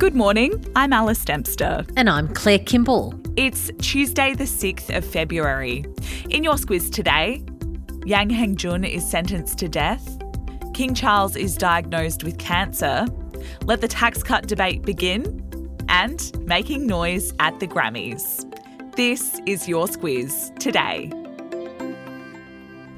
Good morning, I'm Alice Dempster. And I'm Claire Kimball. It's Tuesday, the 6th of February. In your squiz today, Yang Hengjun is sentenced to death, King Charles is diagnosed with cancer, let the tax cut debate begin, and making noise at the Grammys. This is your squiz today.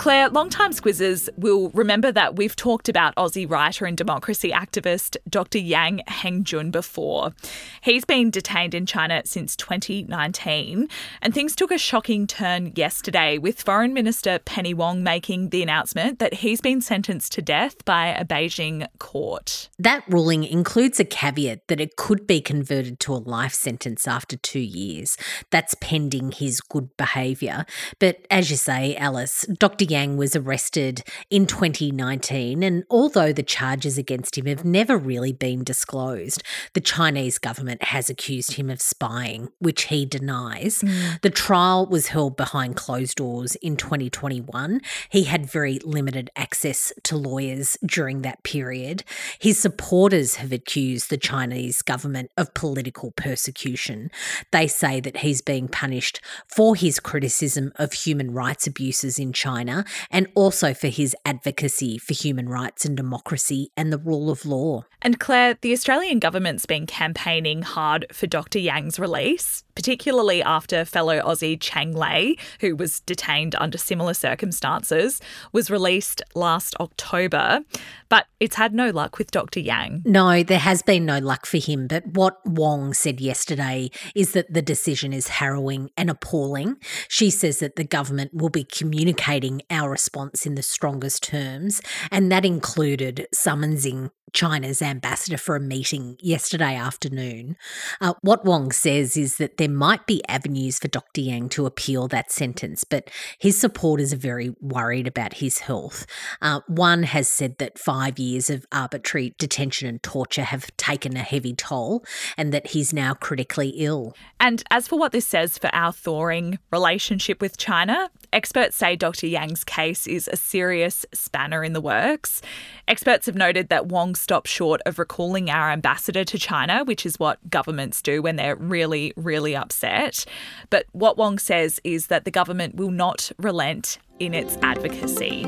Claire, long-time squizzers will remember that we've talked about Aussie writer and democracy activist Dr. Yang Hengjun before. He's been detained in China since 2019, and things took a shocking turn yesterday with Foreign Minister Penny Wong making the announcement that he's been sentenced to death by a Beijing court. That ruling includes a caveat that it could be converted to a life sentence after two years. That's pending his good behaviour. But as you say, Alice, Dr. Yang was arrested in 2019, and although the charges against him have never really been disclosed, the Chinese government has accused him of spying, which he denies. Mm. The trial was held behind closed doors in 2021. He had very limited access to lawyers during that period. His supporters have accused the Chinese government of political persecution. They say that he's being punished for his criticism of human rights abuses in China and also for his advocacy for human rights and democracy and the rule of law. And Claire, the Australian government's been campaigning hard for Dr. Yang's release, particularly after fellow Aussie Cheng Lei, who was detained under similar circumstances, was released last October. But it's had no luck with Dr. Yang. No, there has been no luck for him. But what Wong said yesterday is that the decision is harrowing and appalling. She says that the government will be communicating our response in the strongest terms, and that included summonsing China's ambassador for a meeting yesterday afternoon. Uh, what Wong says is that there might be avenues for Dr. Yang to appeal that sentence, but his supporters are very worried about his health. Uh, one has said that five years of arbitrary detention and torture have taken a heavy toll and that he's now critically ill. And as for what this says for our thawing relationship with China, experts say Dr. Yang's case is a serious spanner in the works. Experts have noted that Wong stopped short of recalling our ambassador to China, which is what governments do when they're really, really upset. But what Wong says is that the government will not relent in its advocacy.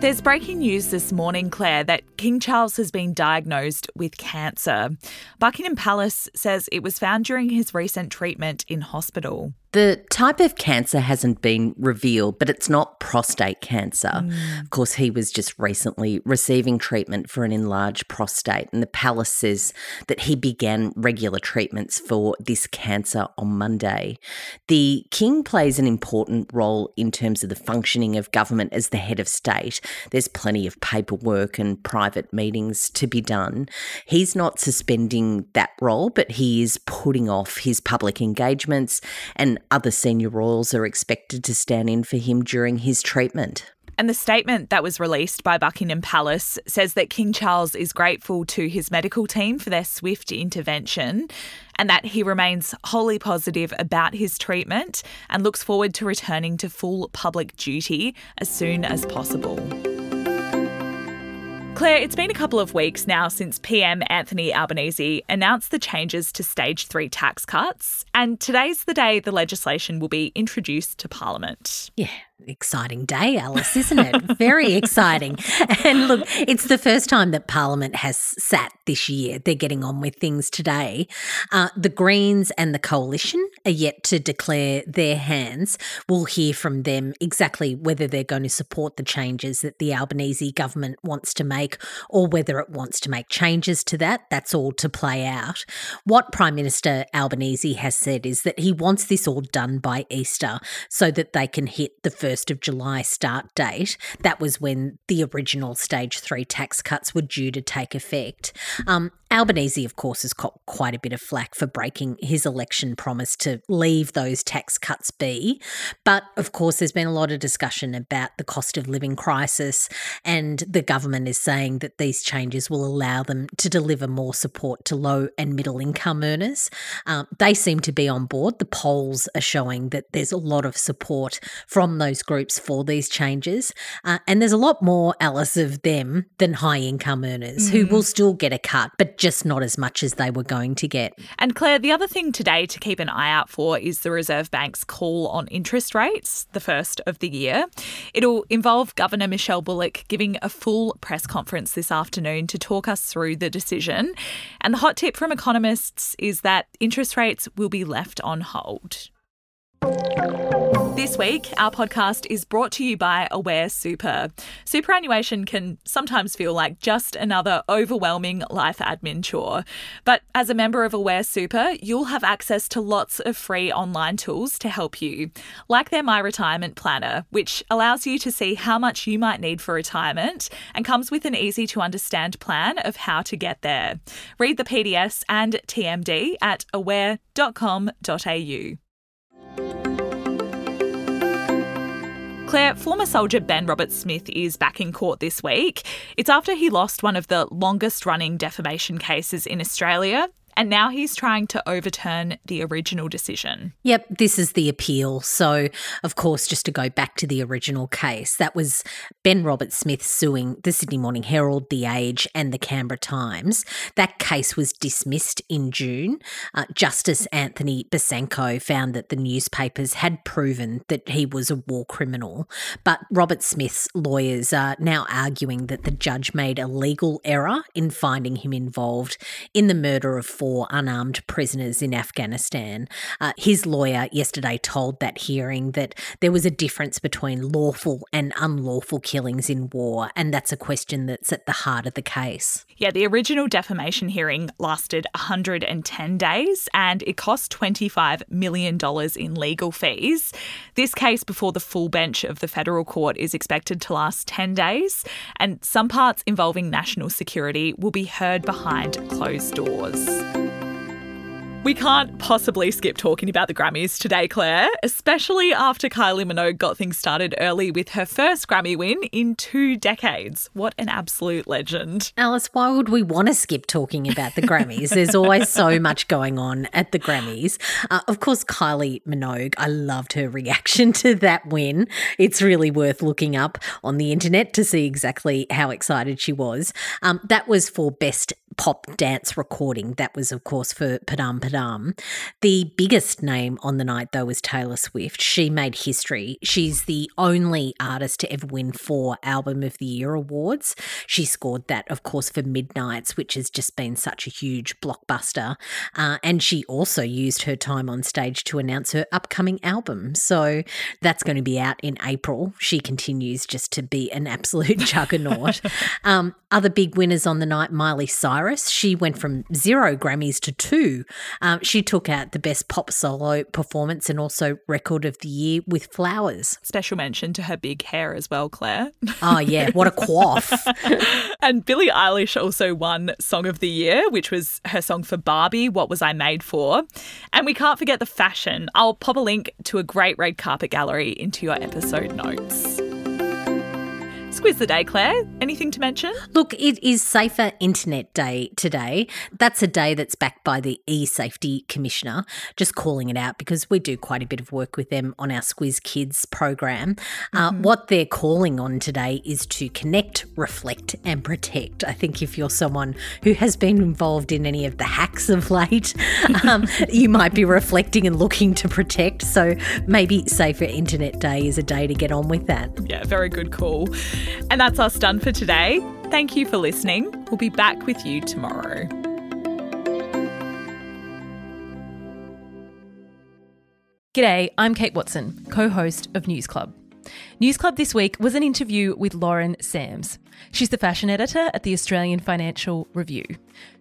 There's breaking news this morning, Claire, that King Charles has been diagnosed with cancer. Buckingham Palace says it was found during his recent treatment in hospital. The type of cancer hasn't been revealed, but it's not prostate cancer. Mm. Of course, he was just recently receiving treatment for an enlarged prostate, and the palace says that he began regular treatments for this cancer on Monday. The king plays an important role in terms of the functioning of government as the head of state. There's plenty of paperwork and private meetings to be done. He's not suspending that role, but he is putting off his public engagements and other senior royals are expected to stand in for him during his treatment. And the statement that was released by Buckingham Palace says that King Charles is grateful to his medical team for their swift intervention and that he remains wholly positive about his treatment and looks forward to returning to full public duty as soon as possible. Claire, it's been a couple of weeks now since PM Anthony Albanese announced the changes to stage three tax cuts, and today's the day the legislation will be introduced to Parliament. Yeah, exciting day, Alice, isn't it? Very exciting. And look, it's the first time that Parliament has sat this year. They're getting on with things today. Uh, the Greens and the Coalition are yet to declare their hands. We'll hear from them exactly whether they're going to support the changes that the Albanese government wants to make or whether it wants to make changes to that. That's all to play out. What Prime Minister Albanese has said is that he wants this all done by Easter so that they can hit the 1st of July start date. That was when the original stage three tax cuts were due to take effect. Um, Albanese, of course, has caught quite a bit of flack for breaking his election promise to leave those tax cuts be. But of course, there's been a lot of discussion about the cost of living crisis, and the government is saying that these changes will allow them to deliver more support to low and middle income earners. Um, they seem to be on board. The polls are showing that there's a lot of support from those groups for these changes. Uh, and there's a lot more, Alice, of them than high income earners mm. who will still get a cut, but just not as much as they were going to get. And Claire, the other thing today to keep an eye out for is the Reserve Bank's call on interest rates, the first of the year. It'll involve Governor Michelle Bullock giving a full press conference this afternoon to talk us through the decision. And the hot tip from economists is that interest rates will be left on hold. This week, our podcast is brought to you by Aware Super. Superannuation can sometimes feel like just another overwhelming life admin chore. But as a member of Aware Super, you'll have access to lots of free online tools to help you, like their My Retirement Planner, which allows you to see how much you might need for retirement and comes with an easy to understand plan of how to get there. Read the PDS and TMD at aware.com.au. Claire, former soldier Ben Roberts-Smith is back in court this week. It's after he lost one of the longest running defamation cases in Australia and now he's trying to overturn the original decision. Yep, this is the appeal. So, of course, just to go back to the original case, that was Ben Robert Smith suing the Sydney Morning Herald, The Age, and the Canberra Times. That case was dismissed in June. Uh, Justice Anthony Besanko found that the newspapers had proven that he was a war criminal, but Robert Smith's lawyers are now arguing that the judge made a legal error in finding him involved in the murder of for unarmed prisoners in Afghanistan. Uh, his lawyer yesterday told that hearing that there was a difference between lawful and unlawful killings in war, and that's a question that's at the heart of the case. Yeah, the original defamation hearing lasted 110 days and it cost $25 million in legal fees. This case before the full bench of the federal court is expected to last 10 days, and some parts involving national security will be heard behind closed doors. We can't possibly skip talking about the Grammys today, Claire, especially after Kylie Minogue got things started early with her first Grammy win in two decades. What an absolute legend. Alice, why would we want to skip talking about the Grammys? There's always so much going on at the Grammys. Uh, of course, Kylie Minogue, I loved her reaction to that win. It's really worth looking up on the internet to see exactly how excited she was. Um, that was for Best pop dance recording. That was, of course, for Padam Padam. The biggest name on the night, though, was Taylor Swift. She made history. She's the only artist to ever win four Album of the Year awards. She scored that, of course, for Midnights, which has just been such a huge blockbuster. Uh, and she also used her time on stage to announce her upcoming album. So that's going to be out in April. She continues just to be an absolute juggernaut. um, other big winners on the night Miley Cyrus she went from zero Grammys to two. Um, she took out the best pop solo performance and also record of the year with Flowers. Special mention to her big hair as well, Claire. Oh, yeah. What a quaff. and Billie Eilish also won Song of the Year, which was her song for Barbie, What Was I Made For? And we can't forget the fashion. I'll pop a link to a great red carpet gallery into your episode notes. Quiz the day, Claire. Anything to mention? Look, it is Safer Internet Day today. That's a day that's backed by the e Safety Commissioner. Just calling it out because we do quite a bit of work with them on our Squiz Kids program. Uh, mm-hmm. Uh, what they're calling on today is to connect, reflect, and protect. I think if you're someone who has been involved in any of the hacks of late, um, you might be reflecting and looking to protect. So maybe Safer Internet Day is a day to get on with that. Yeah, very good call. And that's us done for today. Thank you for listening. We'll be back with you tomorrow. G'day, I'm Kate Watson, co host of News Club. News Club this week was an interview with Lauren Sams. She's the fashion editor at the Australian Financial Review.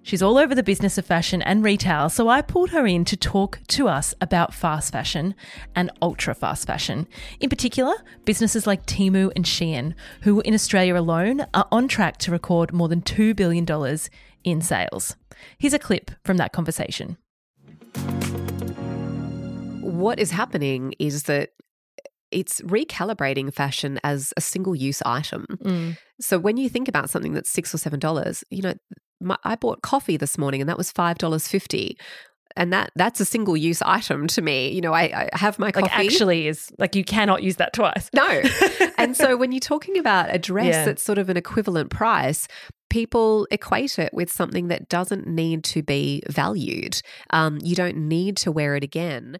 She's all over the business of fashion and retail, so I pulled her in to talk to us about fast fashion and ultra fast fashion. In particular, businesses like Temu and Shein, who in Australia alone are on track to record more than $2 billion in sales. Here's a clip from that conversation. What is happening is that it's recalibrating fashion as a single use item. Mm. So when you think about something that's six or seven dollars, you know, my, I bought coffee this morning and that was five dollars fifty. And that that's a single use item to me. You know, I, I have my coffee. Like actually is like you cannot use that twice. No. and so when you're talking about a dress Yeah. that's sort of an equivalent price, people equate it with something that doesn't need to be valued. Um, you don't need to wear it again.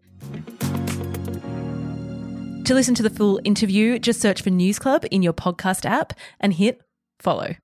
To listen to the full interview, just search for News Club in your podcast app and hit follow.